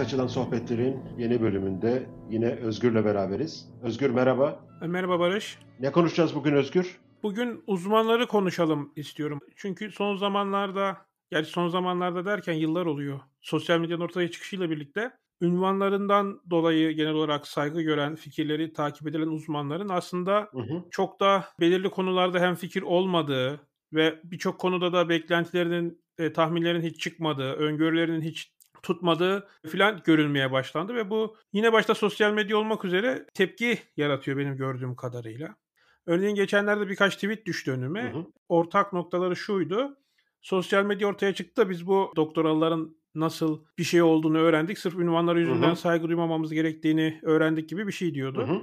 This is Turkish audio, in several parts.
X Açıdan Sohbetler'in yeni bölümünde yine Özgür'le beraberiz. Özgür merhaba. E, merhaba Barış. Ne konuşacağız bugün Özgür? Bugün uzmanları konuşalım istiyorum. Çünkü son zamanlarda, gerçi son zamanlarda derken yıllar oluyor. Sosyal medyanın ortaya çıkışıyla birlikte ünvanlarından dolayı genel olarak saygı gören, fikirleri takip edilen uzmanların aslında hı hı. çok da belirli konularda hem fikir olmadığı ve birçok konuda da beklentilerinin, e, tahminlerin hiç çıkmadığı, öngörülerinin hiç tutmadığı filan görülmeye başlandı ve bu yine başta sosyal medya olmak üzere tepki yaratıyor benim gördüğüm kadarıyla. Örneğin geçenlerde birkaç tweet düştü önüme. Hı hı. Ortak noktaları şuydu. Sosyal medya ortaya çıktı da biz bu doktoraların nasıl bir şey olduğunu öğrendik. Sırf ünvanları yüzünden hı hı. saygı duymamamız gerektiğini öğrendik gibi bir şey diyordu. Hı hı.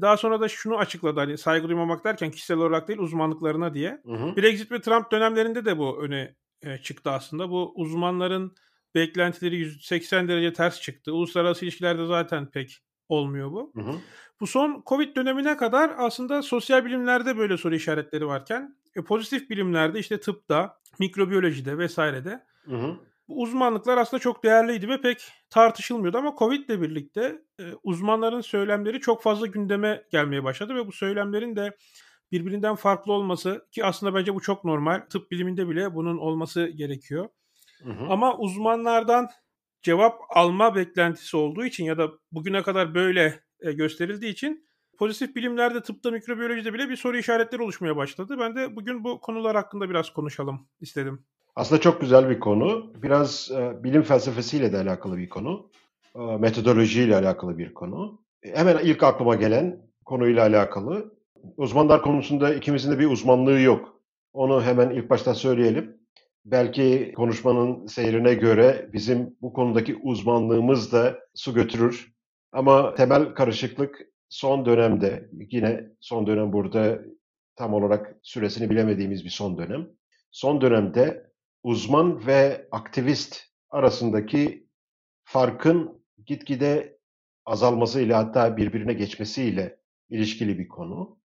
Daha sonra da şunu açıkladı hani saygı duymamak derken kişisel olarak değil uzmanlıklarına diye. Hı hı. Brexit ve Trump dönemlerinde de bu öne e, çıktı aslında. Bu uzmanların beklentileri 180 derece ters çıktı. Uluslararası ilişkilerde zaten pek olmuyor bu. Hı hı. Bu son Covid dönemine kadar aslında sosyal bilimlerde böyle soru işaretleri varken e, pozitif bilimlerde işte tıpta, mikrobiyolojide vesairede hı hı. bu uzmanlıklar aslında çok değerliydi ve pek tartışılmıyordu ama Covid ile birlikte e, uzmanların söylemleri çok fazla gündeme gelmeye başladı ve bu söylemlerin de birbirinden farklı olması ki aslında bence bu çok normal. Tıp biliminde bile bunun olması gerekiyor. Hı hı. Ama uzmanlardan cevap alma beklentisi olduğu için ya da bugüne kadar böyle e, gösterildiği için pozitif bilimlerde, tıpta, mikrobiyolojide bile bir soru işaretleri oluşmaya başladı. Ben de bugün bu konular hakkında biraz konuşalım istedim. Aslında çok güzel bir konu. Biraz e, bilim felsefesiyle de alakalı bir konu. E, metodolojiyle alakalı bir konu. E, hemen ilk aklıma gelen konuyla alakalı. Uzmanlar konusunda ikimizin de bir uzmanlığı yok. Onu hemen ilk başta söyleyelim. Belki konuşmanın seyrine göre bizim bu konudaki uzmanlığımız da su götürür. Ama temel karışıklık son dönemde, yine son dönem burada tam olarak süresini bilemediğimiz bir son dönem. Son dönemde uzman ve aktivist arasındaki farkın gitgide azalmasıyla hatta birbirine geçmesiyle ilişkili bir konu.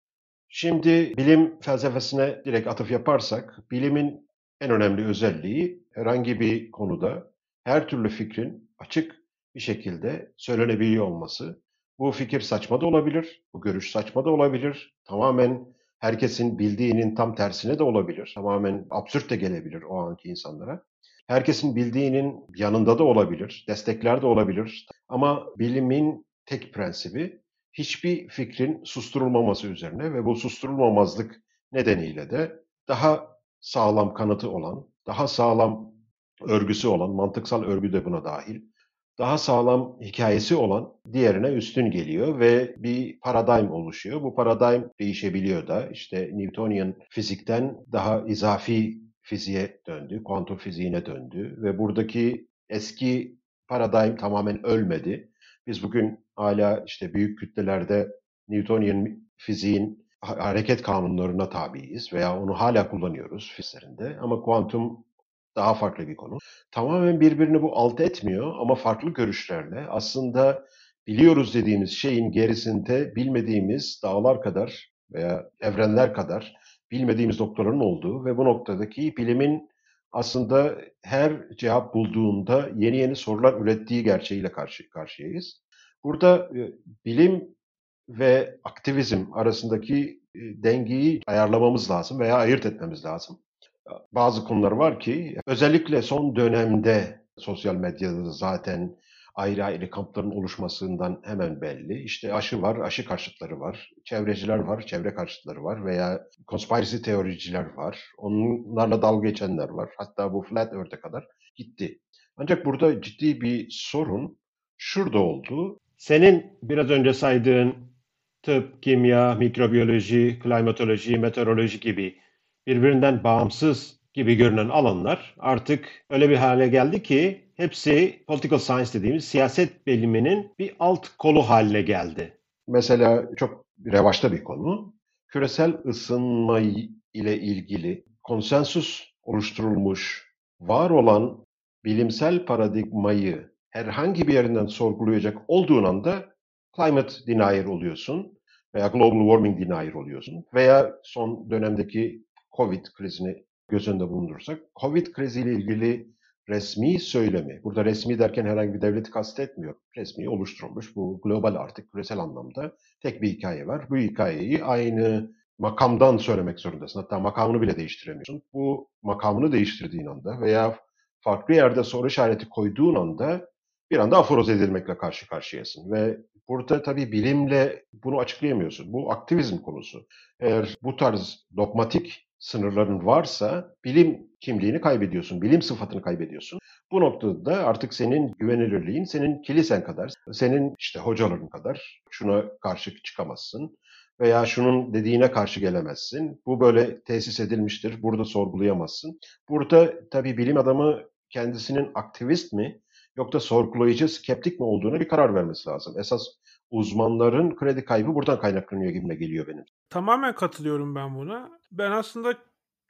Şimdi bilim felsefesine direkt atıf yaparsak, bilimin en önemli özelliği herhangi bir konuda her türlü fikrin açık bir şekilde söylenebiliyor olması. Bu fikir saçma da olabilir, bu görüş saçma da olabilir. Tamamen herkesin bildiğinin tam tersine de olabilir. Tamamen absürt de gelebilir o anki insanlara. Herkesin bildiğinin yanında da olabilir, destekler de olabilir. Ama bilimin tek prensibi hiçbir fikrin susturulmaması üzerine ve bu susturulmamazlık nedeniyle de daha sağlam kanıtı olan, daha sağlam örgüsü olan, mantıksal örgü de buna dahil, daha sağlam hikayesi olan diğerine üstün geliyor ve bir paradigm oluşuyor. Bu paradigm değişebiliyor da işte Newtonian fizikten daha izafi fiziğe döndü, kuantum fiziğine döndü ve buradaki eski paradigm tamamen ölmedi. Biz bugün hala işte büyük kütlelerde Newtonian fiziğin hareket kanunlarına tabiiz veya onu hala kullanıyoruz fiziklerinde ama kuantum daha farklı bir konu. Tamamen birbirini bu alt etmiyor ama farklı görüşlerle aslında biliyoruz dediğimiz şeyin gerisinde bilmediğimiz dağlar kadar veya evrenler kadar bilmediğimiz noktaların olduğu ve bu noktadaki bilimin aslında her cevap bulduğunda yeni yeni sorular ürettiği gerçeğiyle karşı karşıyayız. Burada e, bilim ve aktivizm arasındaki e, dengeyi ayarlamamız lazım veya ayırt etmemiz lazım. Bazı konular var ki özellikle son dönemde sosyal medyada zaten ayrı ayrı kampların oluşmasından hemen belli. İşte aşı var, aşı karşıtları var, çevreciler var, çevre karşıtları var veya conspiracy teoriciler var. Onlarla dalga geçenler var. Hatta bu flat earth'e kadar gitti. Ancak burada ciddi bir sorun şurada oldu. Senin biraz önce saydığın tıp, kimya, mikrobiyoloji, klimatoloji, meteoroloji gibi birbirinden bağımsız gibi görünen alanlar artık öyle bir hale geldi ki hepsi political science dediğimiz siyaset biliminin bir alt kolu haline geldi. Mesela çok revaçta bir konu. Küresel ısınma ile ilgili konsensus oluşturulmuş, var olan bilimsel paradigmayı herhangi bir yerinden sorgulayacak olduğun anda climate denier oluyorsun veya global warming denier oluyorsun veya son dönemdeki Covid krizini göz önünde bulundurursak Covid kriziyle ilgili resmi söylemi. Burada resmi derken herhangi bir devleti kastetmiyor. Resmi oluşturulmuş bu global artık küresel anlamda tek bir hikaye var. Bu hikayeyi aynı makamdan söylemek zorundasın. Hatta makamını bile değiştiremiyorsun. Bu makamını değiştirdiğin anda veya farklı yerde soru işareti koyduğun anda bir anda aforoz edilmekle karşı karşıyasın. Ve burada tabii bilimle bunu açıklayamıyorsun. Bu aktivizm konusu. Eğer bu tarz dogmatik sınırların varsa bilim kimliğini kaybediyorsun, bilim sıfatını kaybediyorsun. Bu noktada da artık senin güvenilirliğin senin kilisen kadar, senin işte hocaların kadar şuna karşı çıkamazsın veya şunun dediğine karşı gelemezsin. Bu böyle tesis edilmiştir, burada sorgulayamazsın. Burada tabii bilim adamı kendisinin aktivist mi yoksa sorgulayıcı, skeptik mi olduğunu bir karar vermesi lazım. Esas uzmanların kredi kaybı buradan kaynaklanıyor gibime geliyor benim. Tamamen katılıyorum ben buna. Ben aslında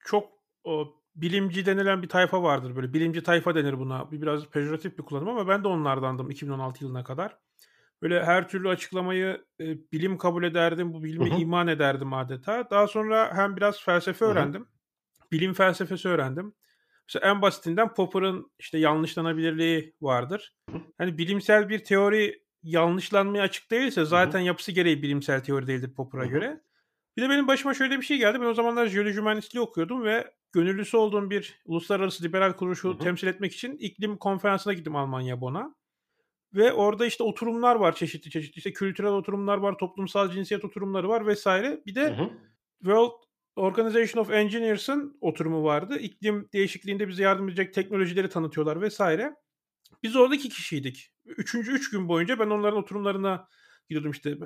çok o, bilimci denilen bir tayfa vardır böyle. Bilimci tayfa denir buna. Bir biraz pejoratif bir kullanım ama ben de onlardandım 2016 yılına kadar. Böyle her türlü açıklamayı e, bilim kabul ederdim, bu bilime Hı-hı. iman ederdim adeta. Daha sonra hem biraz felsefe Hı-hı. öğrendim. Bilim felsefesi öğrendim. Mesela en basitinden Popper'ın işte yanlışlanabilirliği vardır. Hani bilimsel bir teori yanlışlanmaya açık değilse zaten Hı-hı. yapısı gereği bilimsel teori değildir Popper'a Hı-hı. göre. Bir de benim başıma şöyle bir şey geldi. Ben o zamanlar jeoloji mühendisliği okuyordum ve gönüllüsü olduğum bir uluslararası liberal kuruluşu Hı-hı. temsil etmek için iklim konferansına gittim Almanya Bon'a. Ve orada işte oturumlar var çeşitli çeşitli. İşte kültürel oturumlar var, toplumsal cinsiyet oturumları var vesaire. Bir de Hı-hı. World Organization of Engineers'ın oturumu vardı. İklim değişikliğinde bize yardım edecek teknolojileri tanıtıyorlar vesaire. Biz orada iki kişiydik. Üçüncü üç gün boyunca ben onların oturumlarına gidiyordum işte.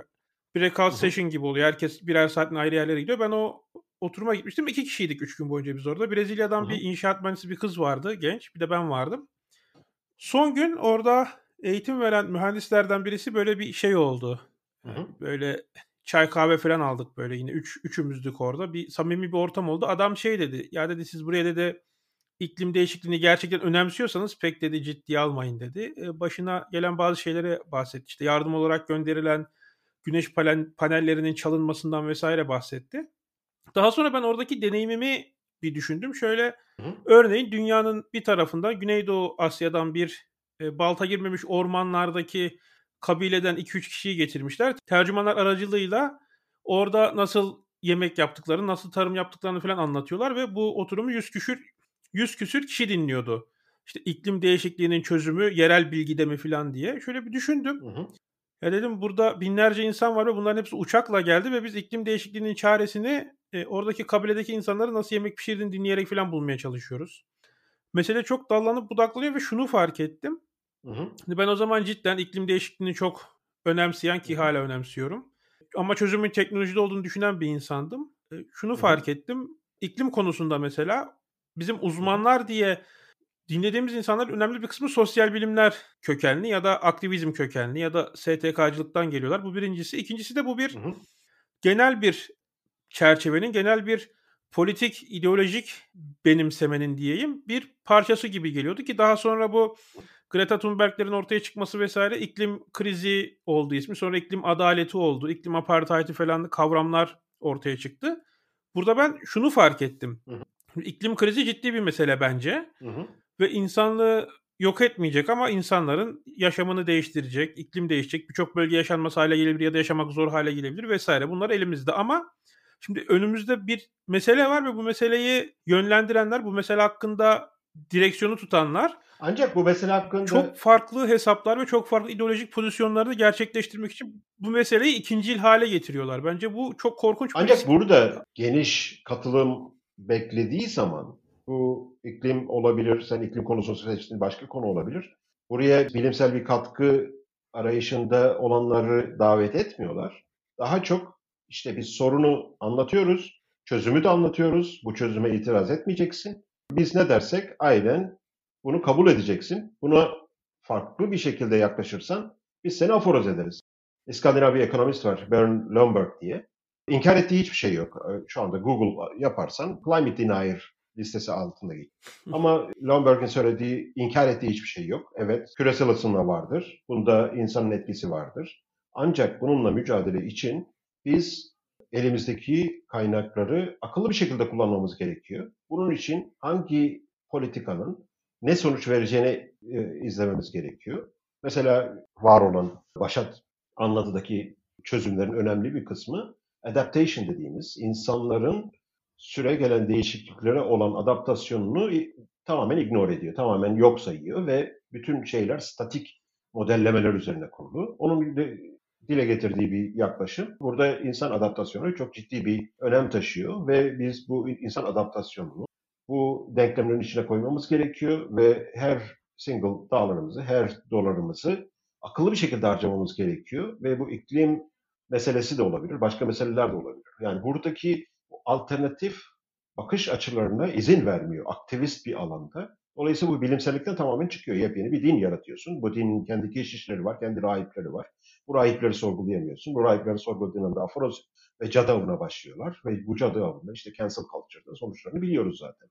Breakout session gibi oluyor. Herkes birer saatin ayrı yerlere gidiyor. Ben o oturuma gitmiştim. İki kişiydik üç gün boyunca biz orada. Brezilya'dan Hı-hı. bir inşaat mühendisi bir kız vardı genç. Bir de ben vardım. Son gün orada eğitim veren mühendislerden birisi böyle bir şey oldu. Hı-hı. Böyle çay kahve falan aldık böyle yine üç, üçümüzdük orada. Bir samimi bir ortam oldu. Adam şey dedi. Ya dedi siz buraya dedi iklim değişikliğini gerçekten önemsiyorsanız pek dedi ciddiye almayın dedi. başına gelen bazı şeylere bahsetti. İşte yardım olarak gönderilen güneş panellerinin çalınmasından vesaire bahsetti. Daha sonra ben oradaki deneyimimi bir düşündüm. Şöyle Hı. örneğin dünyanın bir tarafında Güneydoğu Asya'dan bir e, balta girmemiş ormanlardaki kabileden 2-3 kişiyi getirmişler. Tercümanlar aracılığıyla orada nasıl yemek yaptıklarını, nasıl tarım yaptıklarını falan anlatıyorlar ve bu oturumu 100 küsür 100 küsür kişi dinliyordu. İşte iklim değişikliğinin çözümü yerel bilgide mi falan diye. Şöyle bir düşündüm. Hı hı. Ya dedim burada binlerce insan var ve bunların hepsi uçakla geldi ve biz iklim değişikliğinin çaresini e, oradaki kabiledeki insanları nasıl yemek pişirdiğini dinleyerek falan bulmaya çalışıyoruz. Mesele çok dallanıp budaklanıyor ve şunu fark ettim. Hı hı. Ben o zaman cidden iklim değişikliğini çok önemseyen ki hala önemsiyorum. Ama çözümün teknolojide olduğunu düşünen bir insandım. E, şunu hı hı. fark ettim. İklim konusunda mesela bizim uzmanlar diye dinlediğimiz insanlar önemli bir kısmı sosyal bilimler kökenli ya da aktivizm kökenli ya da STK'cılıktan geliyorlar. Bu birincisi. İkincisi de bu bir hı hı. genel bir çerçevenin, genel bir politik, ideolojik benimsemenin diyeyim bir parçası gibi geliyordu ki daha sonra bu Greta Thunberg'lerin ortaya çıkması vesaire iklim krizi oldu ismi. Sonra iklim adaleti oldu. iklim apartheidi falan kavramlar ortaya çıktı. Burada ben şunu fark ettim. Hı hı. İklim krizi ciddi bir mesele bence. Hı hı. Ve insanlığı yok etmeyecek ama insanların yaşamını değiştirecek, iklim değişecek, birçok bölge yaşanması hale gelebilir ya da yaşamak zor hale gelebilir vesaire. Bunlar elimizde ama şimdi önümüzde bir mesele var ve bu meseleyi yönlendirenler, bu mesele hakkında direksiyonu tutanlar ancak bu mesele hakkında çok farklı hesaplar ve çok farklı ideolojik pozisyonları gerçekleştirmek için bu meseleyi ikincil hale getiriyorlar. Bence bu çok korkunç. Ancak bir burada geniş katılım beklediği zaman bu iklim olabilir, sen iklim konusunu seçtin, başka konu olabilir. Buraya bilimsel bir katkı arayışında olanları davet etmiyorlar. Daha çok işte biz sorunu anlatıyoruz, çözümü de anlatıyoruz. Bu çözüme itiraz etmeyeceksin. Biz ne dersek aynen bunu kabul edeceksin. Buna farklı bir şekilde yaklaşırsan biz seni aforoz ederiz. İskandinav bir ekonomist var, Bern Lomberg diye. İnkar ettiği hiçbir şey yok. Şu anda Google yaparsan climate denier listesi altında değil. Ama Lomberg'in söylediği, inkar ettiği hiçbir şey yok. Evet, küresel ısınma vardır. Bunda insanın etkisi vardır. Ancak bununla mücadele için biz elimizdeki kaynakları akıllı bir şekilde kullanmamız gerekiyor. Bunun için hangi politikanın ne sonuç vereceğini e, izlememiz gerekiyor. Mesela var olan Başat anlatıdaki çözümlerin önemli bir kısmı adaptation dediğimiz insanların süre gelen değişikliklere olan adaptasyonunu tamamen ignore ediyor, tamamen yok sayıyor ve bütün şeyler statik modellemeler üzerine kurulu. Onun dile getirdiği bir yaklaşım. Burada insan adaptasyonu çok ciddi bir önem taşıyor ve biz bu insan adaptasyonunu bu denklemlerin içine koymamız gerekiyor ve her single dollarımızı, her dolarımızı akıllı bir şekilde harcamamız gerekiyor ve bu iklim meselesi de olabilir, başka meseleler de olabilir. Yani buradaki alternatif bakış açılarına izin vermiyor aktivist bir alanda. Dolayısıyla bu bilimsellikten tamamen çıkıyor. Yepyeni bir din yaratıyorsun. Bu dinin kendi keşişleri var, kendi rahipleri var. Bu rahipleri sorgulayamıyorsun. Bu rahipleri sorguladığın anda aforoz ve cadı avına başlıyorlar. Ve bu cadı avında işte cancel culture'da sonuçlarını biliyoruz zaten.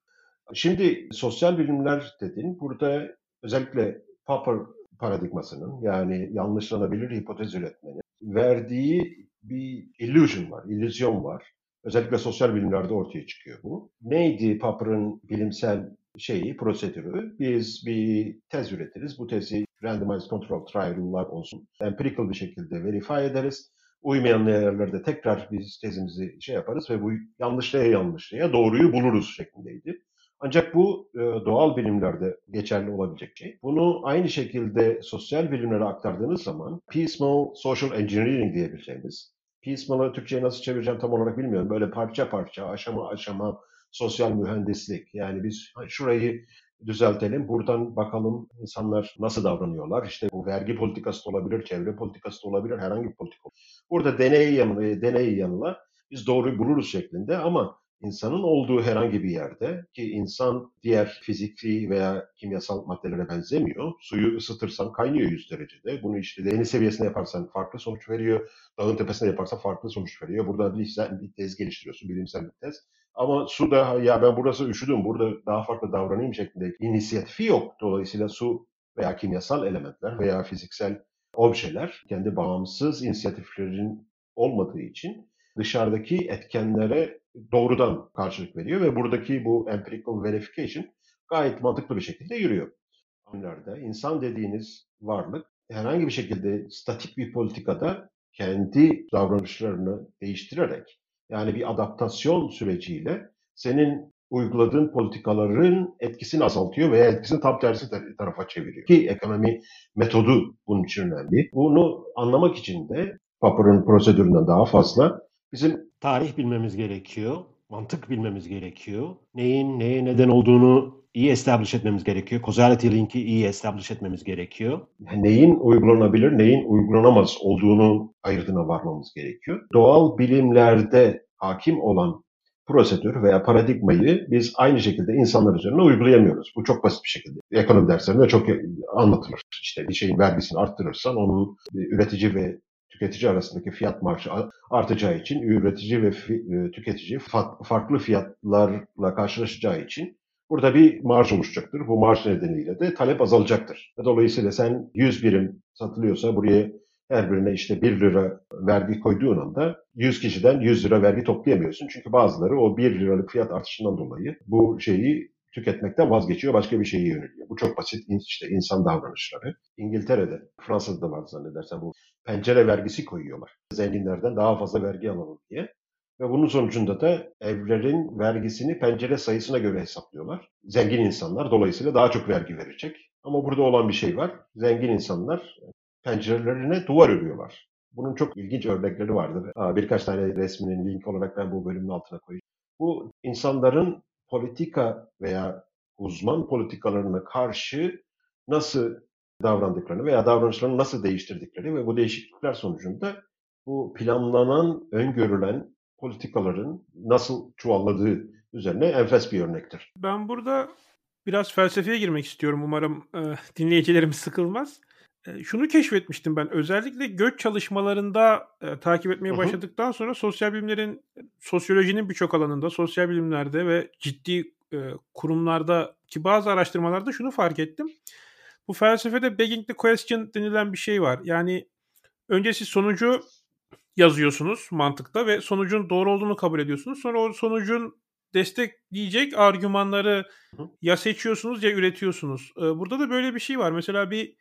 Şimdi sosyal bilimler dedin. Burada özellikle Popper paradigmasının yani yanlışlanabilir hipotez üretmenin verdiği bir illusion var, illüzyon var. Özellikle sosyal bilimlerde ortaya çıkıyor bu. Neydi Popper'ın bilimsel şeyi, prosedürü? Biz bir tez üretiriz. Bu tezi randomized control trial'lar olsun. Empirical bir şekilde verify ederiz. Uymayan yerlerde tekrar biz tezimizi şey yaparız ve bu yanlışlığa yanlışlığa doğruyu buluruz şeklindeydi. Ancak bu e, doğal bilimlerde geçerli olabilecek şey. Bunu aynı şekilde sosyal bilimlere aktardığınız zaman piecemeal social engineering diyebileceğimiz, piecemeal'ı Türkçe'ye nasıl çevireceğim tam olarak bilmiyorum. Böyle parça parça, aşama aşama sosyal mühendislik. Yani biz şurayı düzeltelim. Buradan bakalım insanlar nasıl davranıyorlar. İşte bu vergi politikası da olabilir, çevre politikası da olabilir, herhangi bir politika. Burada deney yanı, deney yanıla biz doğruyu buluruz şeklinde ama insanın olduğu herhangi bir yerde ki insan diğer fiziki veya kimyasal maddelere benzemiyor. Suyu ısıtırsan kaynıyor 100 derecede. Bunu işte deniz seviyesinde yaparsan farklı sonuç veriyor. Dağın tepesinde yaparsan farklı sonuç veriyor. Burada bir, bir tez geliştiriyorsun, bilimsel bir tez. Ama su da ya ben burası üşüdüm, burada daha farklı davranayım şeklinde inisiyatifi yok. Dolayısıyla su veya kimyasal elementler veya fiziksel objeler kendi bağımsız inisiyatiflerin olmadığı için dışarıdaki etkenlere doğrudan karşılık veriyor ve buradaki bu empirical verification gayet mantıklı bir şekilde yürüyor. Anlarda insan dediğiniz varlık herhangi bir şekilde statik bir politikada kendi davranışlarını değiştirerek yani bir adaptasyon süreciyle senin uyguladığın politikaların etkisini azaltıyor veya etkisini tam tersi tarafa çeviriyor. Ki ekonomi metodu bunun için önemli. Bunu anlamak için de Popper'ın prosedüründen daha fazla bizim tarih bilmemiz gerekiyor, mantık bilmemiz gerekiyor. Neyin neye neden olduğunu iyi establish etmemiz gerekiyor. Causality link'i iyi establish etmemiz gerekiyor. Neyin uygulanabilir, neyin uygulanamaz olduğunu ayırdığına varmamız gerekiyor. Doğal bilimlerde hakim olan prosedür veya paradigmayı biz aynı şekilde insanlar üzerine uygulayamıyoruz. Bu çok basit bir şekilde. Ekonomi derslerinde çok anlatılır. İşte bir şeyin vergisini arttırırsan onun üretici ve tüketici arasındaki fiyat marşı artacağı için üretici ve e, tüketici farklı fiyatlarla karşılaşacağı için burada bir marj oluşacaktır. Bu marj nedeniyle de talep azalacaktır. Dolayısıyla sen 100 birim satılıyorsa buraya her birine işte 1 lira vergi koyduğun anda 100 kişiden 100 lira vergi toplayamıyorsun. Çünkü bazıları o 1 liralık fiyat artışından dolayı bu şeyi tüketmekten vazgeçiyor, başka bir şeye yöneliyor. Bu çok basit işte insan davranışları. İngiltere'de, Fransa'da da var zannedersen bu pencere vergisi koyuyorlar. Zenginlerden daha fazla vergi alalım diye. Ve bunun sonucunda da evlerin vergisini pencere sayısına göre hesaplıyorlar. Zengin insanlar dolayısıyla daha çok vergi verecek. Ama burada olan bir şey var. Zengin insanlar pencerelerine duvar örüyorlar. Bunun çok ilginç örnekleri vardır. Birkaç tane resminin link olarak ben bu bölümün altına koyacağım. Bu insanların politika veya uzman politikalarına karşı nasıl davrandıklarını veya davranışlarını nasıl değiştirdikleri ve bu değişiklikler sonucunda bu planlanan, öngörülen politikaların nasıl çuvalladığı üzerine enfes bir örnektir. Ben burada biraz felsefeye girmek istiyorum. Umarım e, dinleyicilerimiz sıkılmaz. E, şunu keşfetmiştim ben. Özellikle göç çalışmalarında e, takip etmeye başladıktan sonra sosyal bilimlerin, sosyolojinin birçok alanında, sosyal bilimlerde ve ciddi e, kurumlarda ki bazı araştırmalarda şunu fark ettim. Bu felsefede begging the question denilen bir şey var. Yani önce siz sonucu yazıyorsunuz mantıkta ve sonucun doğru olduğunu kabul ediyorsunuz. Sonra o sonucun destekleyecek argümanları ya seçiyorsunuz ya üretiyorsunuz. Ee, burada da böyle bir şey var. Mesela bir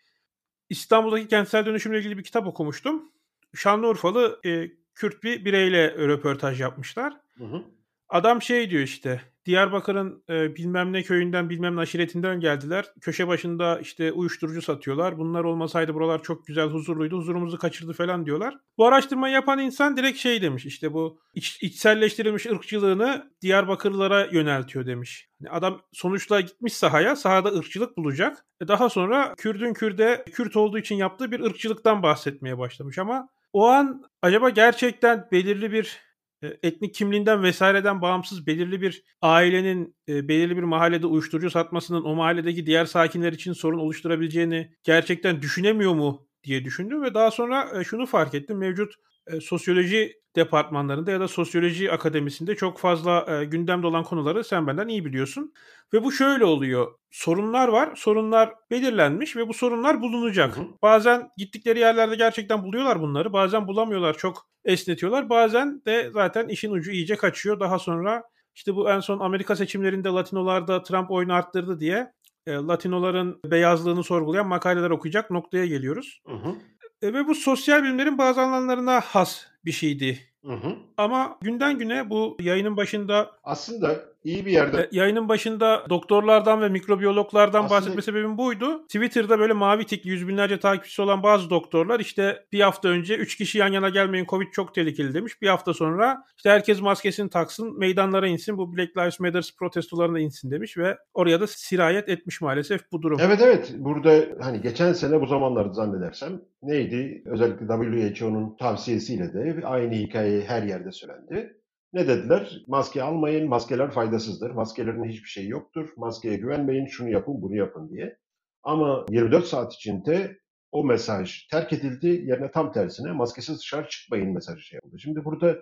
İstanbul'daki kentsel dönüşümle ilgili bir kitap okumuştum. Şanlıurfalı e, Kürt bir bireyle röportaj yapmışlar. Hı hı. Adam şey diyor işte Diyarbakır'ın e, bilmem ne köyünden bilmem ne aşiretinden geldiler. Köşe başında işte uyuşturucu satıyorlar. Bunlar olmasaydı buralar çok güzel huzurluydu. Huzurumuzu kaçırdı falan diyorlar. Bu araştırmayı yapan insan direkt şey demiş. İşte bu iç, içselleştirilmiş ırkçılığını Diyarbakırlılara yöneltiyor demiş. Yani adam sonuçta gitmiş sahaya. Sahada ırkçılık bulacak. E daha sonra Kürdün Kürde Kürt olduğu için yaptığı bir ırkçılıktan bahsetmeye başlamış ama o an acaba gerçekten belirli bir etnik kimliğinden vesaireden bağımsız belirli bir ailenin belirli bir mahallede uyuşturucu satmasının o mahalledeki diğer sakinler için sorun oluşturabileceğini gerçekten düşünemiyor mu diye düşündüm ve daha sonra şunu fark ettim. Mevcut sosyoloji departmanlarında ya da sosyoloji akademisinde çok fazla e, gündemde olan konuları sen benden iyi biliyorsun. Ve bu şöyle oluyor. Sorunlar var. Sorunlar belirlenmiş ve bu sorunlar bulunacak. Hı hı. Bazen gittikleri yerlerde gerçekten buluyorlar bunları. Bazen bulamıyorlar. Çok esnetiyorlar. Bazen de zaten işin ucu iyice kaçıyor. Daha sonra işte bu en son Amerika seçimlerinde Latinolarda Trump oyunu arttırdı diye e, Latinoların beyazlığını sorgulayan makaleler okuyacak noktaya geliyoruz. Hı hı. E, ve bu sosyal bilimlerin bazı alanlarına has bir şeydi. Hı hı. Ama günden güne bu yayının başında aslında iyi bir yerde. E, yayının başında doktorlardan ve mikrobiyologlardan Aslında... bahsetme sebebim buydu. Twitter'da böyle mavi tik yüz binlerce takipçisi olan bazı doktorlar işte bir hafta önce 3 kişi yan yana gelmeyin Covid çok tehlikeli demiş. Bir hafta sonra işte herkes maskesini taksın meydanlara insin bu Black Lives Matter protestolarına insin demiş ve oraya da sirayet etmiş maalesef bu durum. Evet evet burada hani geçen sene bu zamanlarda zannedersem neydi özellikle WHO'nun tavsiyesiyle de aynı hikaye her yerde söylendi. Ne dediler? Maske almayın, maskeler faydasızdır. Maskelerin hiçbir şeyi yoktur. Maskeye güvenmeyin, şunu yapın, bunu yapın diye. Ama 24 saat içinde o mesaj terk edildi. Yerine tam tersine maskesiz dışarı çıkmayın mesajı şey oldu. Şimdi burada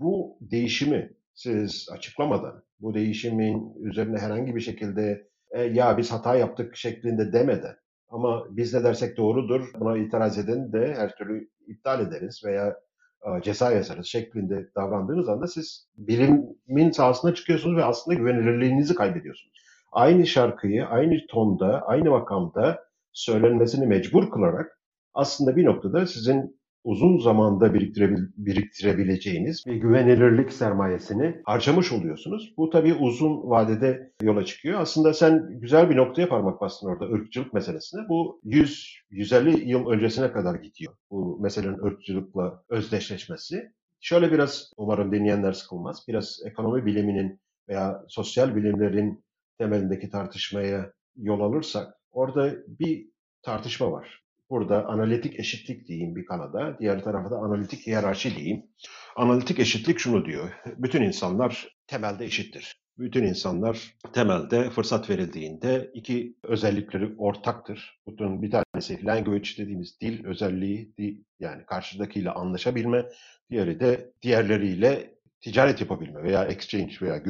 bu değişimi siz açıklamadan, bu değişimin üzerine herhangi bir şekilde e, ya biz hata yaptık şeklinde demeden ama biz ne dersek doğrudur, buna itiraz eden de her türlü iptal ederiz veya ceza yazarız şeklinde davrandığınız anda siz bilimin sahasına çıkıyorsunuz ve aslında güvenilirliğinizi kaybediyorsunuz. Aynı şarkıyı aynı tonda, aynı makamda söylenmesini mecbur kılarak aslında bir noktada sizin uzun zamanda biriktirebil biriktirebileceğiniz bir güvenilirlik sermayesini harcamış oluyorsunuz. Bu tabii uzun vadede yola çıkıyor. Aslında sen güzel bir noktaya parmak bastın orada ırkçılık meselesine. Bu 100-150 yıl öncesine kadar gidiyor bu meselenin ırkçılıkla özdeşleşmesi. Şöyle biraz umarım dinleyenler sıkılmaz. Biraz ekonomi biliminin veya sosyal bilimlerin temelindeki tartışmaya yol alırsak orada bir tartışma var. Burada analitik eşitlik diyeyim bir kanada, diğer tarafta analitik hiyerarşi diyeyim. Analitik eşitlik şunu diyor, bütün insanlar temelde eşittir. Bütün insanlar temelde fırsat verildiğinde iki özellikleri ortaktır. Bunun bir tanesi language dediğimiz dil özelliği, yani karşıdakiyle anlaşabilme. Diğeri de diğerleriyle ticaret yapabilme veya exchange veya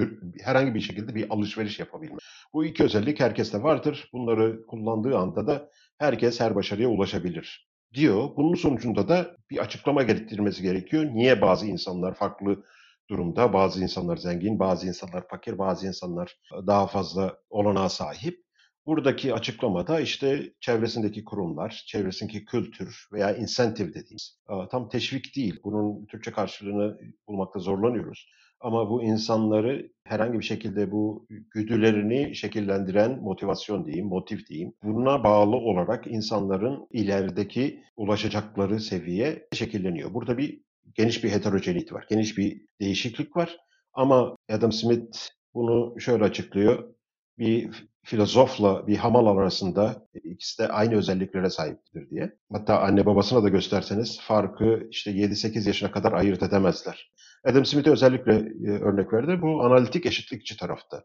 herhangi bir şekilde bir alışveriş yapabilme. Bu iki özellik herkeste vardır. Bunları kullandığı anda da herkes her başarıya ulaşabilir diyor. Bunun sonucunda da bir açıklama gerektirmesi gerekiyor. Niye bazı insanlar farklı durumda, bazı insanlar zengin, bazı insanlar fakir, bazı insanlar daha fazla olanağa sahip. Buradaki açıklamada işte çevresindeki kurumlar, çevresindeki kültür veya insentif dediğimiz tam teşvik değil. Bunun Türkçe karşılığını bulmakta zorlanıyoruz. Ama bu insanları herhangi bir şekilde bu güdülerini şekillendiren motivasyon diyeyim, motif diyeyim. Buna bağlı olarak insanların ilerideki ulaşacakları seviye şekilleniyor. Burada bir geniş bir heterojenit var, geniş bir değişiklik var. Ama Adam Smith bunu şöyle açıklıyor. Bir filozofla bir hamal arasında ikisi de aynı özelliklere sahiptir diye. Hatta anne babasına da gösterseniz farkı işte 7-8 yaşına kadar ayırt edemezler. Adam Smith'e özellikle e, örnek verdi. Bu analitik eşitlikçi tarafta.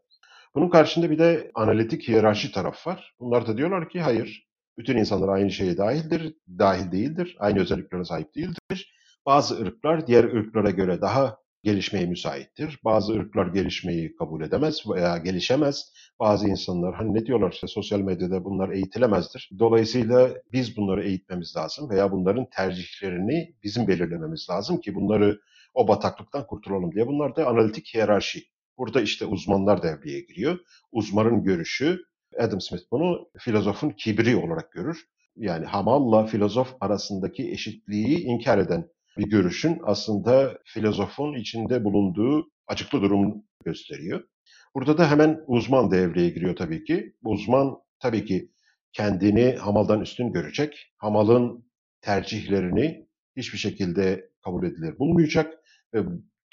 Bunun karşında bir de analitik hiyerarşi taraf var. Bunlar da diyorlar ki hayır, bütün insanlar aynı şeye dahildir, dahil değildir, aynı özelliklere sahip değildir. Bazı ırklar diğer ırklara göre daha gelişmeye müsaittir. Bazı ırklar gelişmeyi kabul edemez veya gelişemez. Bazı insanlar hani ne diyorlar işte sosyal medyada bunlar eğitilemezdir. Dolayısıyla biz bunları eğitmemiz lazım veya bunların tercihlerini bizim belirlememiz lazım ki bunları o bataklıktan kurtulalım diye. Bunlar da analitik hiyerarşi Burada işte uzmanlar devreye giriyor. Uzmanın görüşü, Adam Smith bunu filozofun kibri olarak görür. Yani hamalla filozof arasındaki eşitliği inkar eden bir görüşün aslında filozofun içinde bulunduğu acıklı durum gösteriyor. Burada da hemen uzman devreye giriyor tabii ki. Uzman tabii ki kendini hamaldan üstün görecek. Hamalın tercihlerini hiçbir şekilde kabul edilir bulmayacak.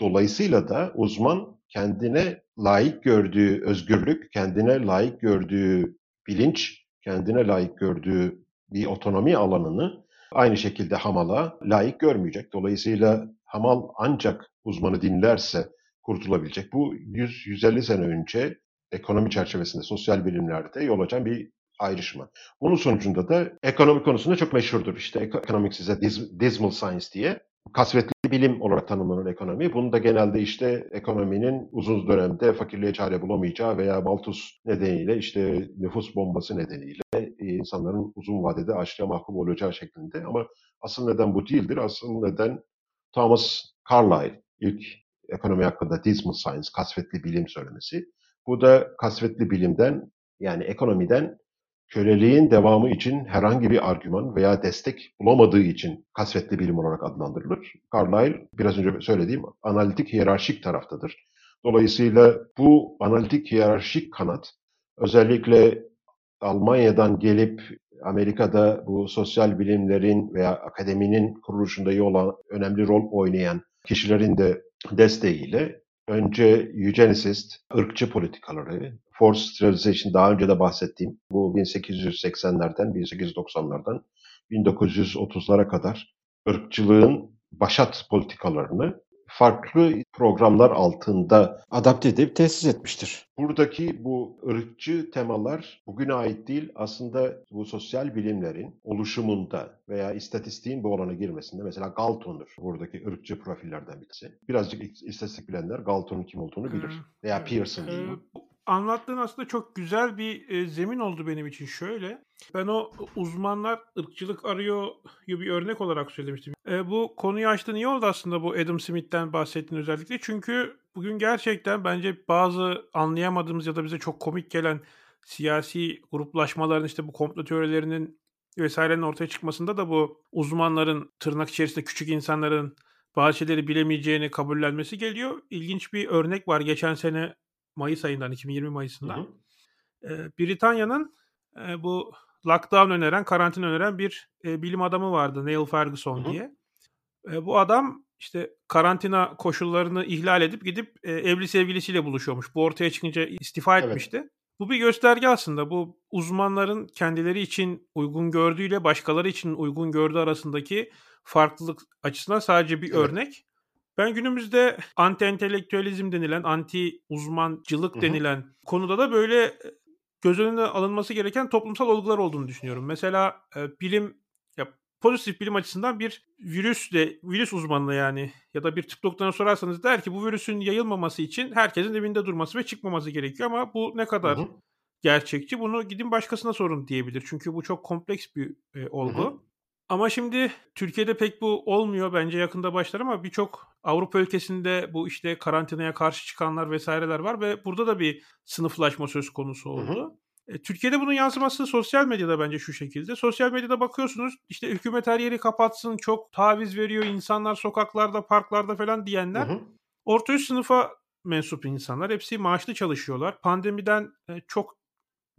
Dolayısıyla da uzman kendine layık gördüğü özgürlük, kendine layık gördüğü bilinç, kendine layık gördüğü bir otonomi alanını aynı şekilde hamala layık görmeyecek. Dolayısıyla hamal ancak uzmanı dinlerse kurtulabilecek. Bu 100-150 sene önce ekonomi çerçevesinde sosyal bilimlerde yol açan bir ayrışma. Bunun sonucunda da ekonomi konusunda çok meşhurdur. İşte economics is a dismal science diye kasvetli bilim olarak tanımlanan ekonomi. Bunu da genelde işte ekonominin uzun dönemde fakirliğe çare bulamayacağı veya Malthus nedeniyle işte nüfus bombası nedeniyle insanların uzun vadede açlığa mahkum olacağı şeklinde. Ama asıl neden bu değildir. Asıl neden Thomas Carlyle ilk ekonomi hakkında dismal science, kasvetli bilim söylemesi. Bu da kasvetli bilimden yani ekonomiden köleliğin devamı için herhangi bir argüman veya destek bulamadığı için kasvetli bilim olarak adlandırılır. Carlyle biraz önce söylediğim analitik hiyerarşik taraftadır. Dolayısıyla bu analitik hiyerarşik kanat özellikle Almanya'dan gelip Amerika'da bu sosyal bilimlerin veya akademinin kuruluşunda yol önemli rol oynayan kişilerin de desteğiyle önce eugenicist, ırkçı politikaları, force sterilization daha önce de bahsettiğim bu 1880'lerden 1890'lardan 1930'lara kadar ırkçılığın başat politikalarını farklı programlar altında adapte edip tesis etmiştir. Buradaki bu ırkçı temalar bugüne ait değil. Aslında bu sosyal bilimlerin oluşumunda veya istatistiğin bu alana girmesinde mesela Galton'dur buradaki ırkçı profillerden birisi. Birazcık istatistik bilenler Galton'un kim olduğunu bilir. Veya Pearson diyeyim anlattığın aslında çok güzel bir e, zemin oldu benim için. Şöyle, ben o uzmanlar ırkçılık arıyor bir örnek olarak söylemiştim. E, bu konuyu açtığın iyi oldu aslında bu Adam Smith'ten bahsettiğin özellikle. Çünkü bugün gerçekten bence bazı anlayamadığımız ya da bize çok komik gelen siyasi gruplaşmaların işte bu komplo teorilerinin vesairenin ortaya çıkmasında da bu uzmanların tırnak içerisinde küçük insanların bazı şeyleri bilemeyeceğini kabullenmesi geliyor. İlginç bir örnek var. Geçen sene Mayıs ayından 2020 Mayıs'ından. E, Britanya'nın e, bu lockdown öneren, karantina öneren bir e, bilim adamı vardı Neil Ferguson Hı-hı. diye. E, bu adam işte karantina koşullarını ihlal edip gidip e, evli sevgilisiyle buluşuyormuş. Bu ortaya çıkınca istifa etmişti. Evet. Bu bir gösterge aslında. Bu uzmanların kendileri için uygun gördüğüyle başkaları için uygun gördüğü arasındaki farklılık açısından sadece bir evet. örnek. Ben günümüzde anti entelektüelizm denilen, anti uzmancılık Hı-hı. denilen konuda da böyle e, göz önüne alınması gereken toplumsal olgular olduğunu düşünüyorum. Mesela e, bilim ya pozitif bilim açısından bir virüs de virüs uzmanına yani ya da bir tıp doktoruna sorarsanız der ki bu virüsün yayılmaması için herkesin evinde durması ve çıkmaması gerekiyor ama bu ne kadar Hı-hı. gerçekçi bunu gidin başkasına sorun diyebilir. Çünkü bu çok kompleks bir e, olgu. Hı-hı. Ama şimdi Türkiye'de pek bu olmuyor. Bence yakında başlar ama birçok Avrupa ülkesinde bu işte karantinaya karşı çıkanlar vesaireler var ve burada da bir sınıflaşma söz konusu oldu. Hı hı. E, Türkiye'de bunun yansıması sosyal medyada bence şu şekilde. Sosyal medyada bakıyorsunuz işte hükümet her yeri kapatsın, çok taviz veriyor insanlar sokaklarda, parklarda falan diyenler. Hı hı. Orta üst sınıfa mensup insanlar. Hepsi maaşlı çalışıyorlar. Pandemiden e, çok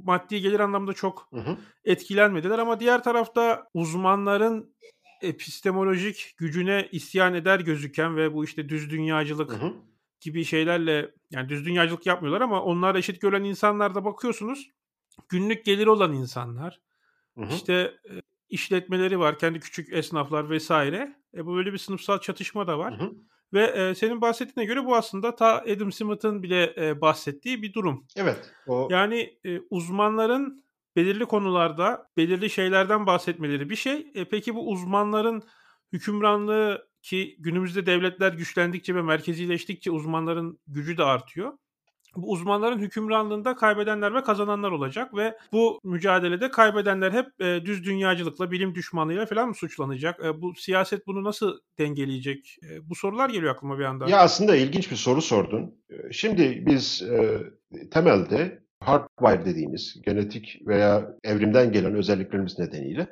maddi gelir anlamda çok hı hı. etkilenmediler ama diğer tarafta uzmanların epistemolojik gücüne isyan eder gözüken ve bu işte düz dünyacılık hı hı. gibi şeylerle yani düz dünyacılık yapmıyorlar ama onlar eşit gören insanlarda bakıyorsunuz günlük geliri olan insanlar hı hı. işte e, işletmeleri var kendi küçük esnaflar vesaire e, bu böyle bir sınıfsal çatışma da var. Hı hı. Ve e, senin bahsettiğine göre bu aslında ta Adam Smith'ın bile e, bahsettiği bir durum. Evet. O... Yani e, uzmanların belirli konularda belirli şeylerden bahsetmeleri bir şey. E, peki bu uzmanların hükümranlığı ki günümüzde devletler güçlendikçe ve merkezileştikçe uzmanların gücü de artıyor. Bu uzmanların hükümranlığında kaybedenler ve kazananlar olacak ve bu mücadelede kaybedenler hep e, düz dünyacılıkla, bilim düşmanlığıyla falan mı suçlanacak? E, bu siyaset bunu nasıl dengeleyecek? E, bu sorular geliyor aklıma bir anda. Ya aslında ilginç bir soru sordun. E, şimdi biz e, temelde hardwire dediğimiz genetik veya evrimden gelen özelliklerimiz nedeniyle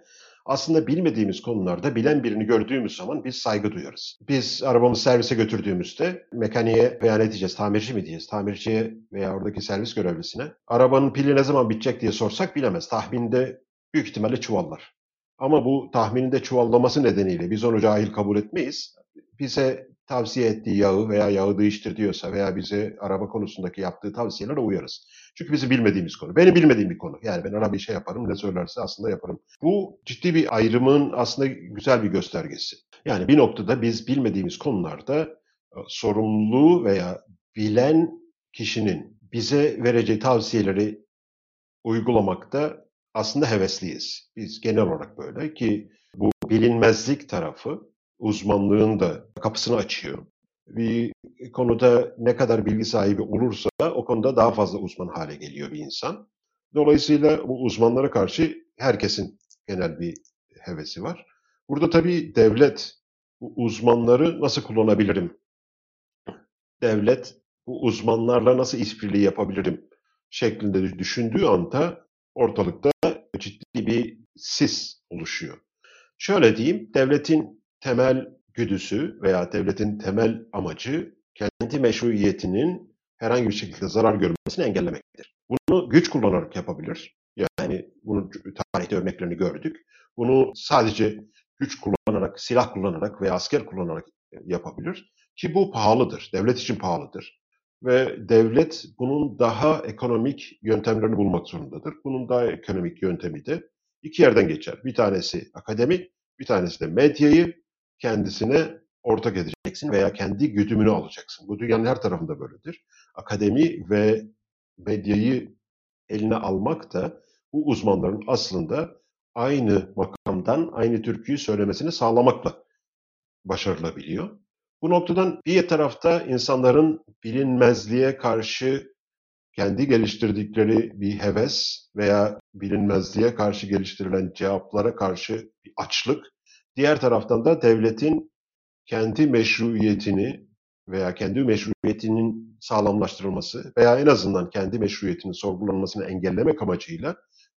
aslında bilmediğimiz konularda bilen birini gördüğümüz zaman biz saygı duyarız. Biz arabamızı servise götürdüğümüzde mekaniğe veya ne diyeceğiz, tamirci mi diyeceğiz, tamirciye veya oradaki servis görevlisine arabanın pili ne zaman bitecek diye sorsak bilemez. Tahminde büyük ihtimalle çuvallar. Ama bu tahmininde çuvallaması nedeniyle biz onu cahil kabul etmeyiz. Bize tavsiye ettiği yağı veya yağı değiştir diyorsa veya bize araba konusundaki yaptığı tavsiyelere uyarız. Çünkü bizim bilmediğimiz konu. Benim bilmediğim bir konu. Yani ben arabayı şey yaparım, ne söylerse aslında yaparım. Bu ciddi bir ayrımın aslında güzel bir göstergesi. Yani bir noktada biz bilmediğimiz konularda e, sorumluluğu veya bilen kişinin bize vereceği tavsiyeleri uygulamakta aslında hevesliyiz. Biz genel olarak böyle ki bu bilinmezlik tarafı uzmanlığın da kapısını açıyor. Bir konuda ne kadar bilgi sahibi olursa o konuda daha fazla uzman hale geliyor bir insan. Dolayısıyla bu uzmanlara karşı herkesin genel bir hevesi var. Burada tabii devlet bu uzmanları nasıl kullanabilirim? Devlet bu uzmanlarla nasıl işbirliği yapabilirim şeklinde düşündüğü anda ortalıkta ciddi bir sis oluşuyor. Şöyle diyeyim, devletin temel güdüsü veya devletin temel amacı kendi meşruiyetinin herhangi bir şekilde zarar görmesini engellemektir. Bunu güç kullanarak yapabilir. Yani bunun tarihte örneklerini gördük. Bunu sadece güç kullanarak, silah kullanarak veya asker kullanarak yapabilir. Ki bu pahalıdır. Devlet için pahalıdır. Ve devlet bunun daha ekonomik yöntemlerini bulmak zorundadır. Bunun daha ekonomik yöntemi de iki yerden geçer. Bir tanesi akademi, bir tanesi de medyayı kendisine ortak edeceksin veya kendi güdümünü alacaksın. Bu dünyanın her tarafında böyledir. Akademi ve medyayı eline almak da bu uzmanların aslında aynı makamdan aynı türküyü söylemesini sağlamakla başarılabiliyor. Bu noktadan bir tarafta insanların bilinmezliğe karşı kendi geliştirdikleri bir heves veya bilinmezliğe karşı geliştirilen cevaplara karşı bir açlık Diğer taraftan da devletin kendi meşruiyetini veya kendi meşruiyetinin sağlamlaştırılması veya en azından kendi meşruiyetinin sorgulanmasını engellemek amacıyla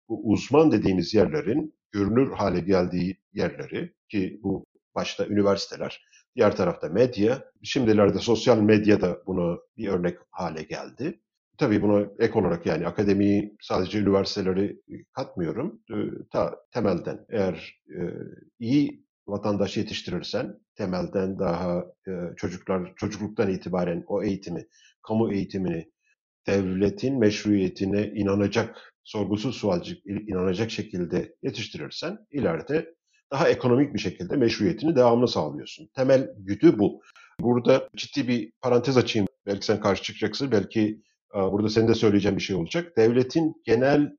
bu uzman dediğimiz yerlerin görünür hale geldiği yerleri ki bu başta üniversiteler, diğer tarafta medya, şimdilerde sosyal medya da bunu bir örnek hale geldi. Tabii buna ek olarak yani akademiyi sadece üniversiteleri katmıyorum. Ta temelden eğer e, iyi vatandaş yetiştirirsen temelden daha e, çocuklar çocukluktan itibaren o eğitimi, kamu eğitimini devletin meşruiyetine inanacak, sorgusuz sualcı inanacak şekilde yetiştirirsen ileride daha ekonomik bir şekilde meşruiyetini devamlı sağlıyorsun. Temel güdü bu. Burada ciddi bir parantez açayım. Belki sen karşı çıkacaksın, belki burada senin de söyleyeceğin bir şey olacak. Devletin genel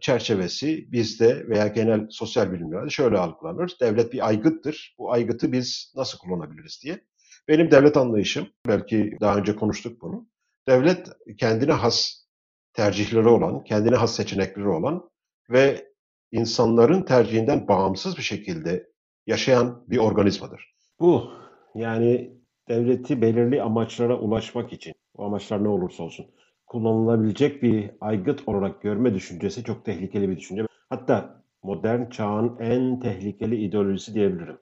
çerçevesi bizde veya genel sosyal bilimlerde şöyle algılanır. Devlet bir aygıttır. Bu aygıtı biz nasıl kullanabiliriz diye. Benim devlet anlayışım, belki daha önce konuştuk bunu. Devlet kendine has tercihleri olan, kendine has seçenekleri olan ve insanların tercihinden bağımsız bir şekilde yaşayan bir organizmadır. Bu yani devleti belirli amaçlara ulaşmak için, o amaçlar ne olursa olsun, kullanılabilecek bir aygıt olarak görme düşüncesi çok tehlikeli bir düşünce. Hatta modern çağın en tehlikeli ideolojisi diyebilirim.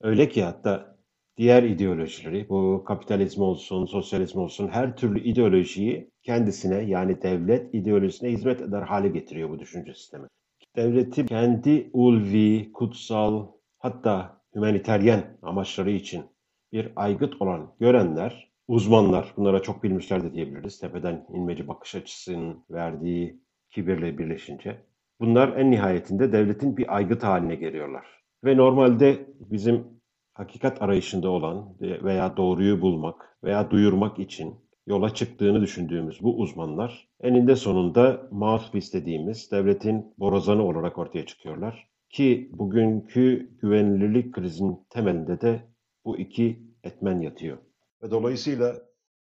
Öyle ki hatta diğer ideolojileri, bu kapitalizm olsun, sosyalizm olsun her türlü ideolojiyi kendisine yani devlet ideolojisine hizmet eder hale getiriyor bu düşünce sistemi. Devleti kendi ulvi, kutsal hatta humaniteryen amaçları için bir aygıt olan görenler uzmanlar, bunlara çok bilmişler de diyebiliriz. Tepeden inmeci bakış açısının verdiği kibirle birleşince. Bunlar en nihayetinde devletin bir aygıt haline geliyorlar. Ve normalde bizim hakikat arayışında olan veya doğruyu bulmak veya duyurmak için yola çıktığını düşündüğümüz bu uzmanlar eninde sonunda mouthpiece dediğimiz devletin borazanı olarak ortaya çıkıyorlar. Ki bugünkü güvenilirlik krizin temelinde de bu iki etmen yatıyor. Ve dolayısıyla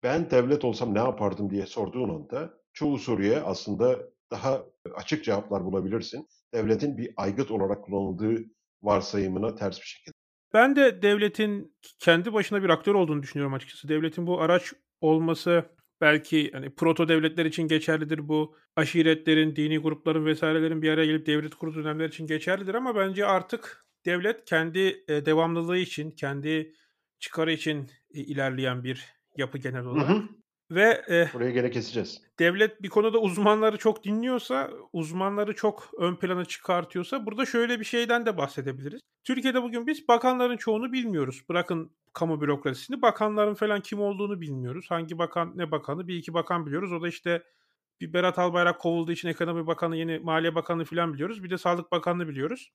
ben devlet olsam ne yapardım diye sorduğun anda çoğu soruya aslında daha açık cevaplar bulabilirsin. Devletin bir aygıt olarak kullanıldığı varsayımına ters bir şekilde. Ben de devletin kendi başına bir aktör olduğunu düşünüyorum açıkçası. Devletin bu araç olması belki hani proto devletler için geçerlidir bu. Aşiretlerin, dini grupların vesairelerin bir araya gelip devlet kurduğu dönemler için geçerlidir ama bence artık devlet kendi e, devamlılığı için, kendi çıkarı için e, ilerleyen bir yapı genel olarak. Hı hı. Ve e, buraya gene keseceğiz. Devlet bir konuda uzmanları çok dinliyorsa, uzmanları çok ön plana çıkartıyorsa burada şöyle bir şeyden de bahsedebiliriz. Türkiye'de bugün biz bakanların çoğunu bilmiyoruz. Bırakın kamu bürokrasisini, bakanların falan kim olduğunu bilmiyoruz. Hangi bakan ne bakanı bir iki bakan biliyoruz. O da işte bir Berat Albayrak kovulduğu için ekonomi bakanı, yeni maliye bakanı falan biliyoruz. Bir de sağlık bakanını biliyoruz.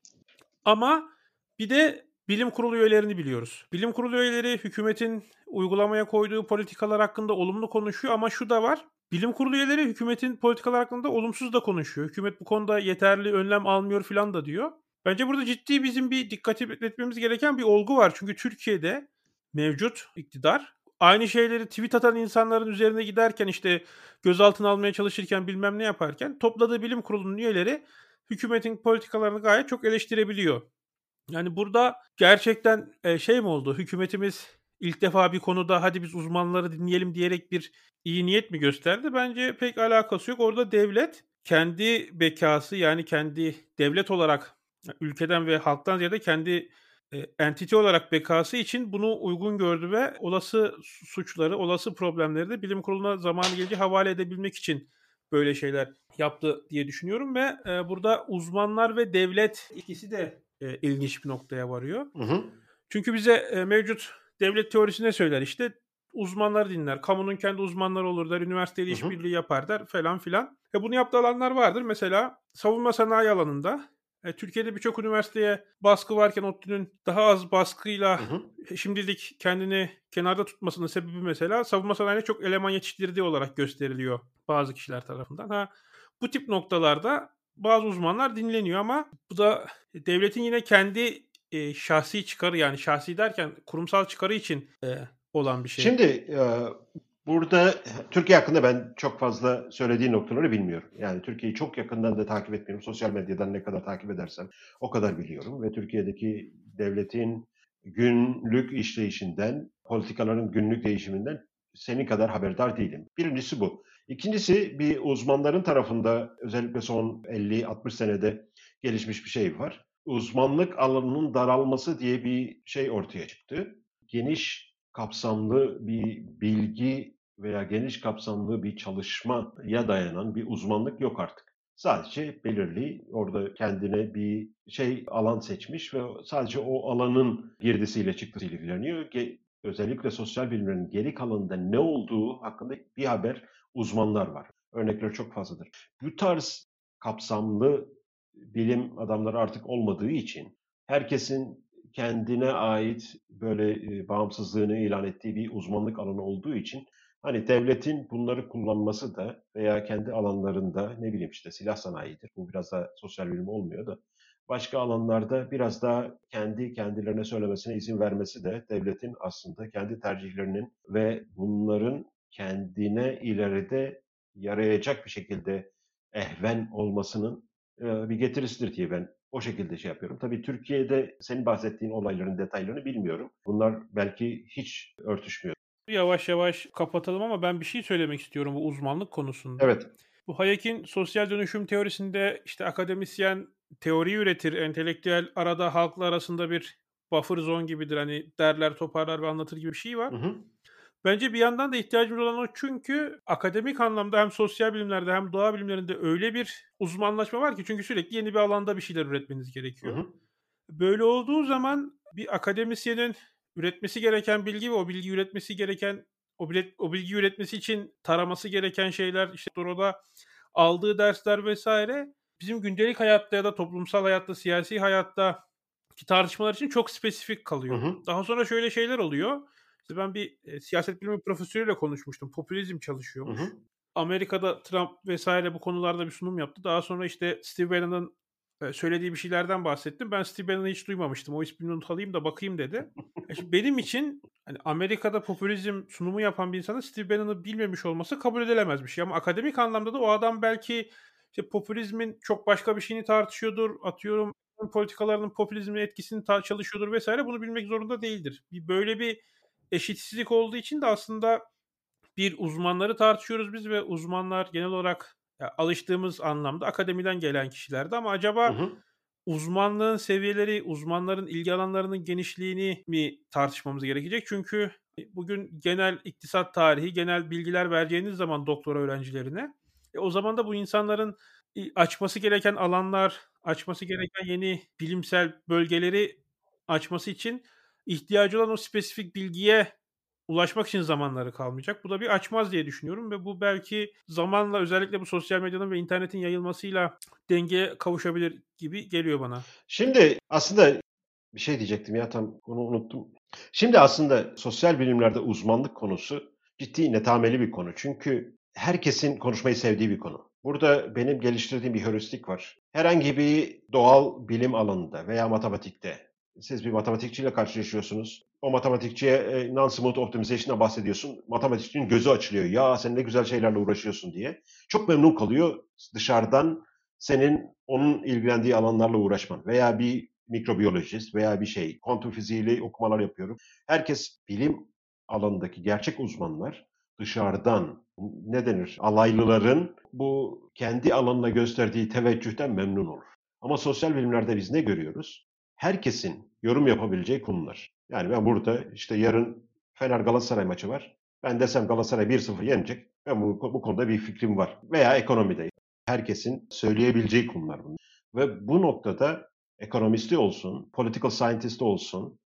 Ama bir de bilim kurulu üyelerini biliyoruz. Bilim kurulu üyeleri hükümetin uygulamaya koyduğu politikalar hakkında olumlu konuşuyor ama şu da var. Bilim kurulu üyeleri hükümetin politikalar hakkında olumsuz da konuşuyor. Hükümet bu konuda yeterli önlem almıyor falan da diyor. Bence burada ciddi bizim bir dikkat etmemiz gereken bir olgu var. Çünkü Türkiye'de mevcut iktidar aynı şeyleri tweet atan insanların üzerine giderken işte gözaltına almaya çalışırken bilmem ne yaparken topladığı bilim kurulunun üyeleri hükümetin politikalarını gayet çok eleştirebiliyor. Yani burada gerçekten e, şey mi oldu? Hükümetimiz ilk defa bir konuda hadi biz uzmanları dinleyelim diyerek bir iyi niyet mi gösterdi? Bence pek alakası yok. Orada devlet kendi bekası yani kendi devlet olarak ülkeden ve halktan ziyade kendi e, entity olarak bekası için bunu uygun gördü ve olası suçları, olası problemleri de bilim kuruluna zamanı gelince havale edebilmek için böyle şeyler yaptı diye düşünüyorum ve e, burada uzmanlar ve devlet ikisi de e, ilginç bir noktaya varıyor. Hı hı. Çünkü bize e, mevcut devlet teorisi ne söyler işte uzmanları dinler. Kamunun kendi uzmanları olur der. Üniversiteyle işbirliği yapar der falan filan. E bunu yaptığı alanlar vardır. Mesela savunma sanayi alanında e, Türkiye'de birçok üniversiteye baskı varken ODTÜ'nün daha az baskıyla hı hı. şimdilik kendini kenarda tutmasının sebebi mesela savunma sanayine çok eleman yetiştirdiği olarak gösteriliyor bazı kişiler tarafından. Ha bu tip noktalarda bazı uzmanlar dinleniyor ama bu da devletin yine kendi e, şahsi çıkarı yani şahsi derken kurumsal çıkarı için e, olan bir şey. Şimdi e, burada Türkiye hakkında ben çok fazla söylediği noktaları bilmiyorum. Yani Türkiye'yi çok yakından da takip etmiyorum. Sosyal medyadan ne kadar takip edersem o kadar biliyorum ve Türkiye'deki devletin günlük işleyişinden, politikaların günlük değişiminden senin kadar haberdar değilim. Birincisi bu. İkincisi bir uzmanların tarafında özellikle son 50-60 senede gelişmiş bir şey var. Uzmanlık alanının daralması diye bir şey ortaya çıktı. Geniş kapsamlı bir bilgi veya geniş kapsamlı bir çalışmaya dayanan bir uzmanlık yok artık. Sadece belirli orada kendine bir şey alan seçmiş ve sadece o alanın girdisiyle çıktısıyla ilgileniyor. Özellikle sosyal bilimlerin geri kalanında ne olduğu hakkında bir haber uzmanlar var. Örnekler çok fazladır. Bu tarz kapsamlı bilim adamları artık olmadığı için herkesin kendine ait böyle e, bağımsızlığını ilan ettiği bir uzmanlık alanı olduğu için hani devletin bunları kullanması da veya kendi alanlarında ne bileyim işte silah sanayidir. Bu biraz da sosyal bilim olmuyor da başka alanlarda biraz daha kendi kendilerine söylemesine izin vermesi de devletin aslında kendi tercihlerinin ve bunların kendine ileride yarayacak bir şekilde ehven olmasının bir getirisidir diye ben o şekilde şey yapıyorum. Tabii Türkiye'de senin bahsettiğin olayların detaylarını bilmiyorum. Bunlar belki hiç örtüşmüyor. Yavaş yavaş kapatalım ama ben bir şey söylemek istiyorum bu uzmanlık konusunda. Evet. Bu Hayek'in sosyal dönüşüm teorisinde işte akademisyen teori üretir, entelektüel arada halkla arasında bir buffer zone gibidir. Hani derler, toparlar ve anlatır gibi bir şey var. Hı hı. Bence bir yandan da ihtiyacımız olan o çünkü akademik anlamda hem sosyal bilimlerde hem doğa bilimlerinde öyle bir uzmanlaşma var ki çünkü sürekli yeni bir alanda bir şeyler üretmeniz gerekiyor. Hı hı. Böyle olduğu zaman bir akademisyenin üretmesi gereken bilgi ve o bilgi üretmesi gereken o, bilet, o bilgi üretmesi için taraması gereken şeyler işte orada aldığı dersler vesaire bizim gündelik hayatta ya da toplumsal hayatta, siyasi hayatta ki tartışmalar için çok spesifik kalıyor. Hı hı. Daha sonra şöyle şeyler oluyor. İşte ben bir e, siyaset bilimi profesörüyle konuşmuştum. Popülizm çalışıyormuş. Hı hı. Amerika'da Trump vesaire bu konularda bir sunum yaptı. Daha sonra işte Steve Bannon'ın e, söylediği bir şeylerden bahsettim. Ben Steve Bannon'ı hiç duymamıştım. O ismini not alayım da bakayım dedi. E benim için hani Amerika'da popülizm sunumu yapan bir insanın Steve Bannon'ı bilmemiş olması kabul edilemez bir şey. Ama akademik anlamda da o adam belki işte popülizmin çok başka bir şeyini tartışıyordur. Atıyorum politikalarının popülizmin etkisini çalışıyordur vesaire. Bunu bilmek zorunda değildir. Bir böyle bir eşitsizlik olduğu için de aslında bir uzmanları tartışıyoruz biz ve uzmanlar genel olarak alıştığımız anlamda akademiden gelen kişilerdi ama acaba hı hı. uzmanlığın seviyeleri, uzmanların ilgi alanlarının genişliğini mi tartışmamız gerekecek? Çünkü bugün genel iktisat tarihi, genel bilgiler vereceğiniz zaman doktora öğrencilerine e, o zaman da bu insanların açması gereken alanlar, açması gereken yeni bilimsel bölgeleri açması için ihtiyacı olan o spesifik bilgiye ulaşmak için zamanları kalmayacak. Bu da bir açmaz diye düşünüyorum ve bu belki zamanla özellikle bu sosyal medyanın ve internetin yayılmasıyla dengeye kavuşabilir gibi geliyor bana. Şimdi aslında bir şey diyecektim ya tam onu unuttum. Şimdi aslında sosyal bilimlerde uzmanlık konusu ciddi netameli bir konu. Çünkü herkesin konuşmayı sevdiği bir konu. Burada benim geliştirdiğim bir heuristik var. Herhangi bir doğal bilim alanında veya matematikte siz bir matematikçiyle karşılaşıyorsunuz. O matematikçiye e, non-smooth optimization'a bahsediyorsun. Matematikçinin gözü açılıyor. Ya sen ne güzel şeylerle uğraşıyorsun diye. Çok memnun kalıyor dışarıdan senin onun ilgilendiği alanlarla uğraşman. Veya bir mikrobiyolojist veya bir şey. Kuantum fiziğiyle okumalar yapıyorum. Herkes bilim alanındaki gerçek uzmanlar dışarıdan ne denir alaylıların bu kendi alanına gösterdiği teveccühten memnun olur. Ama sosyal bilimlerde biz ne görüyoruz? Herkesin yorum yapabileceği konular. Yani ben burada işte yarın Fener Galatasaray maçı var. Ben desem Galatasaray 1-0 yenecek. Ben bu, bu konuda bir fikrim var. Veya ekonomide. Herkesin söyleyebileceği konular bunlar. Ve bu noktada ekonomisti olsun, political scientist olsun,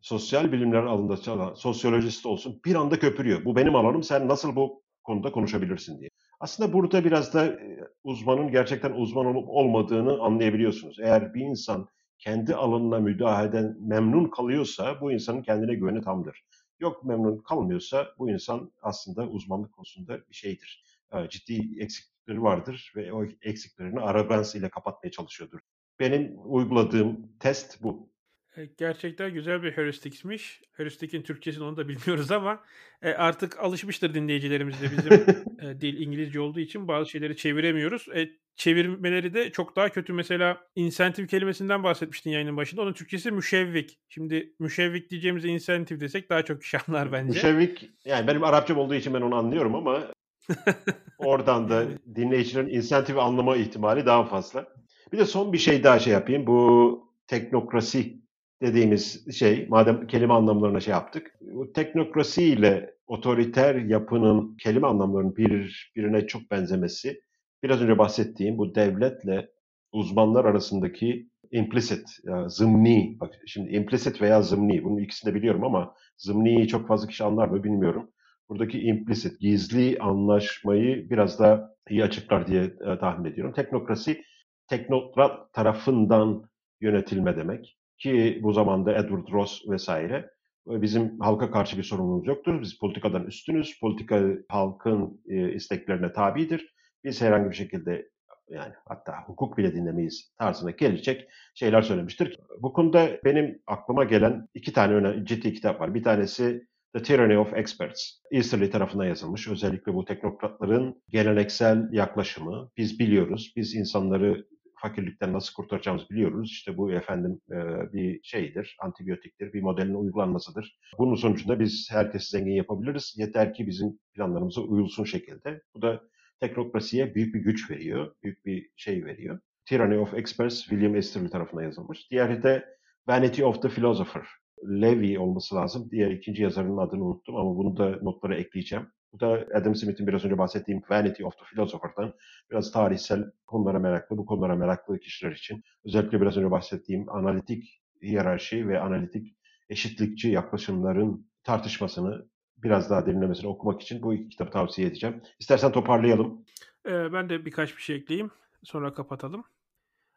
sosyal bilimler alanında çalan sosyolojist olsun bir anda köpürüyor. Bu benim alanım sen nasıl bu konuda konuşabilirsin diye. Aslında burada biraz da uzmanın gerçekten uzman olup olmadığını anlayabiliyorsunuz. Eğer bir insan kendi alanına müdahaleden memnun kalıyorsa bu insanın kendine güveni tamdır. Yok memnun kalmıyorsa bu insan aslında uzmanlık konusunda bir şeydir. Ciddi eksiklikleri vardır ve o eksiklerini arabans ile kapatmaya çalışıyordur. Benim uyguladığım test bu. E, gerçekten güzel bir heuristikmiş. Heuristik'in Türkçesini onu da bilmiyoruz ama e, artık alışmıştır dinleyicilerimiz de bizim e, dil İngilizce olduğu için bazı şeyleri çeviremiyoruz. E, çevirmeleri de çok daha kötü. Mesela insentif kelimesinden bahsetmiştin yayının başında. Onun Türkçesi müşevvik. Şimdi müşevvik diyeceğimize insentif desek daha çok kişi anlar bence. Müşevvik yani benim Arapçam olduğu için ben onu anlıyorum ama oradan da dinleyicilerin insentif anlama ihtimali daha fazla. Bir de son bir şey daha şey yapayım. Bu teknokrasi dediğimiz şey, madem kelime anlamlarına şey yaptık, teknokrasi ile otoriter yapının kelime anlamlarının bir, birine çok benzemesi, biraz önce bahsettiğim bu devletle uzmanlar arasındaki implicit, yani zımni, bak şimdi implicit veya zımni, bunun ikisini de biliyorum ama zımniyi çok fazla kişi anlar mı bilmiyorum. Buradaki implicit, gizli anlaşmayı biraz daha iyi açıklar diye e, tahmin ediyorum. Teknokrasi, teknokrat tarafından yönetilme demek. Ki bu zamanda Edward Ross vesaire bizim halka karşı bir sorumluluğumuz yoktur. Biz politikadan üstünüz. Politika halkın e, isteklerine tabidir. Biz herhangi bir şekilde yani hatta hukuk bile dinlemeyiz tarzına gelecek şeyler söylemiştir. Bu konuda benim aklıma gelen iki tane önemli, ciddi kitap var. Bir tanesi The Tyranny of Experts. Easterly tarafından yazılmış. Özellikle bu teknokratların geleneksel yaklaşımı. Biz biliyoruz, biz insanları fakirlikten nasıl kurtaracağımızı biliyoruz. İşte bu efendim e, bir şeydir, antibiyotiktir, bir modelin uygulanmasıdır. Bunun sonucunda biz herkesi zengin yapabiliriz. Yeter ki bizim planlarımıza uyulsun şekilde. Bu da teknokrasiye büyük bir güç veriyor, büyük bir şey veriyor. Tyranny of Experts William Easterly tarafından yazılmış. Diğeri de Vanity of the Philosopher. Levy olması lazım. Diğer ikinci yazarının adını unuttum ama bunu da notlara ekleyeceğim. Bu da Adam Smith'in biraz önce bahsettiğim Vanity of the Philosopher'dan biraz tarihsel konulara meraklı, bu konulara meraklı kişiler için özellikle biraz önce bahsettiğim analitik hiyerarşi ve analitik eşitlikçi yaklaşımların tartışmasını biraz daha derinlemesine okumak için bu iki kitabı tavsiye edeceğim. İstersen toparlayalım. Ee, ben de birkaç bir şey ekleyeyim. Sonra kapatalım.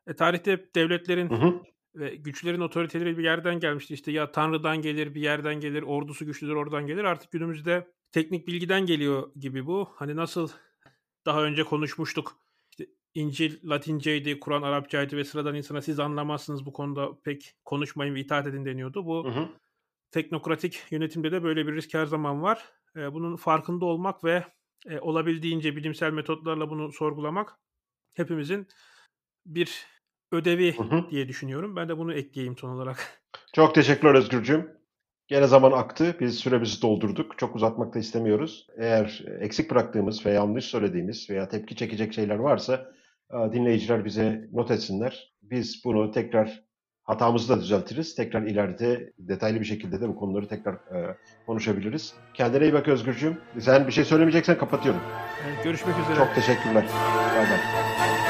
E, tarihte devletlerin hı hı. ve güçlerin otoriteleri bir yerden gelmişti. İşte ya Tanrı'dan gelir, bir yerden gelir, ordusu güçlüdür oradan gelir. Artık günümüzde teknik bilgiden geliyor gibi bu. Hani nasıl daha önce konuşmuştuk. İşte İncil Latinceydi, Kur'an Arapçaydı ve sıradan insana siz anlamazsınız bu konuda pek konuşmayın ve itaat edin deniyordu. Bu hı hı. teknokratik yönetimde de böyle bir risk her zaman var. E, bunun farkında olmak ve e, olabildiğince bilimsel metotlarla bunu sorgulamak hepimizin bir ödevi Hı hı. diye düşünüyorum. Ben de bunu ekleyeyim son olarak. Çok teşekkürler Özgürcüğüm. Gene zaman aktı. Biz süremizi doldurduk. Çok uzatmak da istemiyoruz. Eğer eksik bıraktığımız veya yanlış söylediğimiz veya tepki çekecek şeyler varsa e, dinleyiciler bize not etsinler. Biz bunu tekrar hatamızı da düzeltiriz. Tekrar ileride detaylı bir şekilde de bu konuları tekrar e, konuşabiliriz. Kendine iyi bak Özgürcüğüm. Sen bir şey söylemeyeceksen kapatıyorum. Görüşmek üzere. Çok teşekkürler. Bay bay.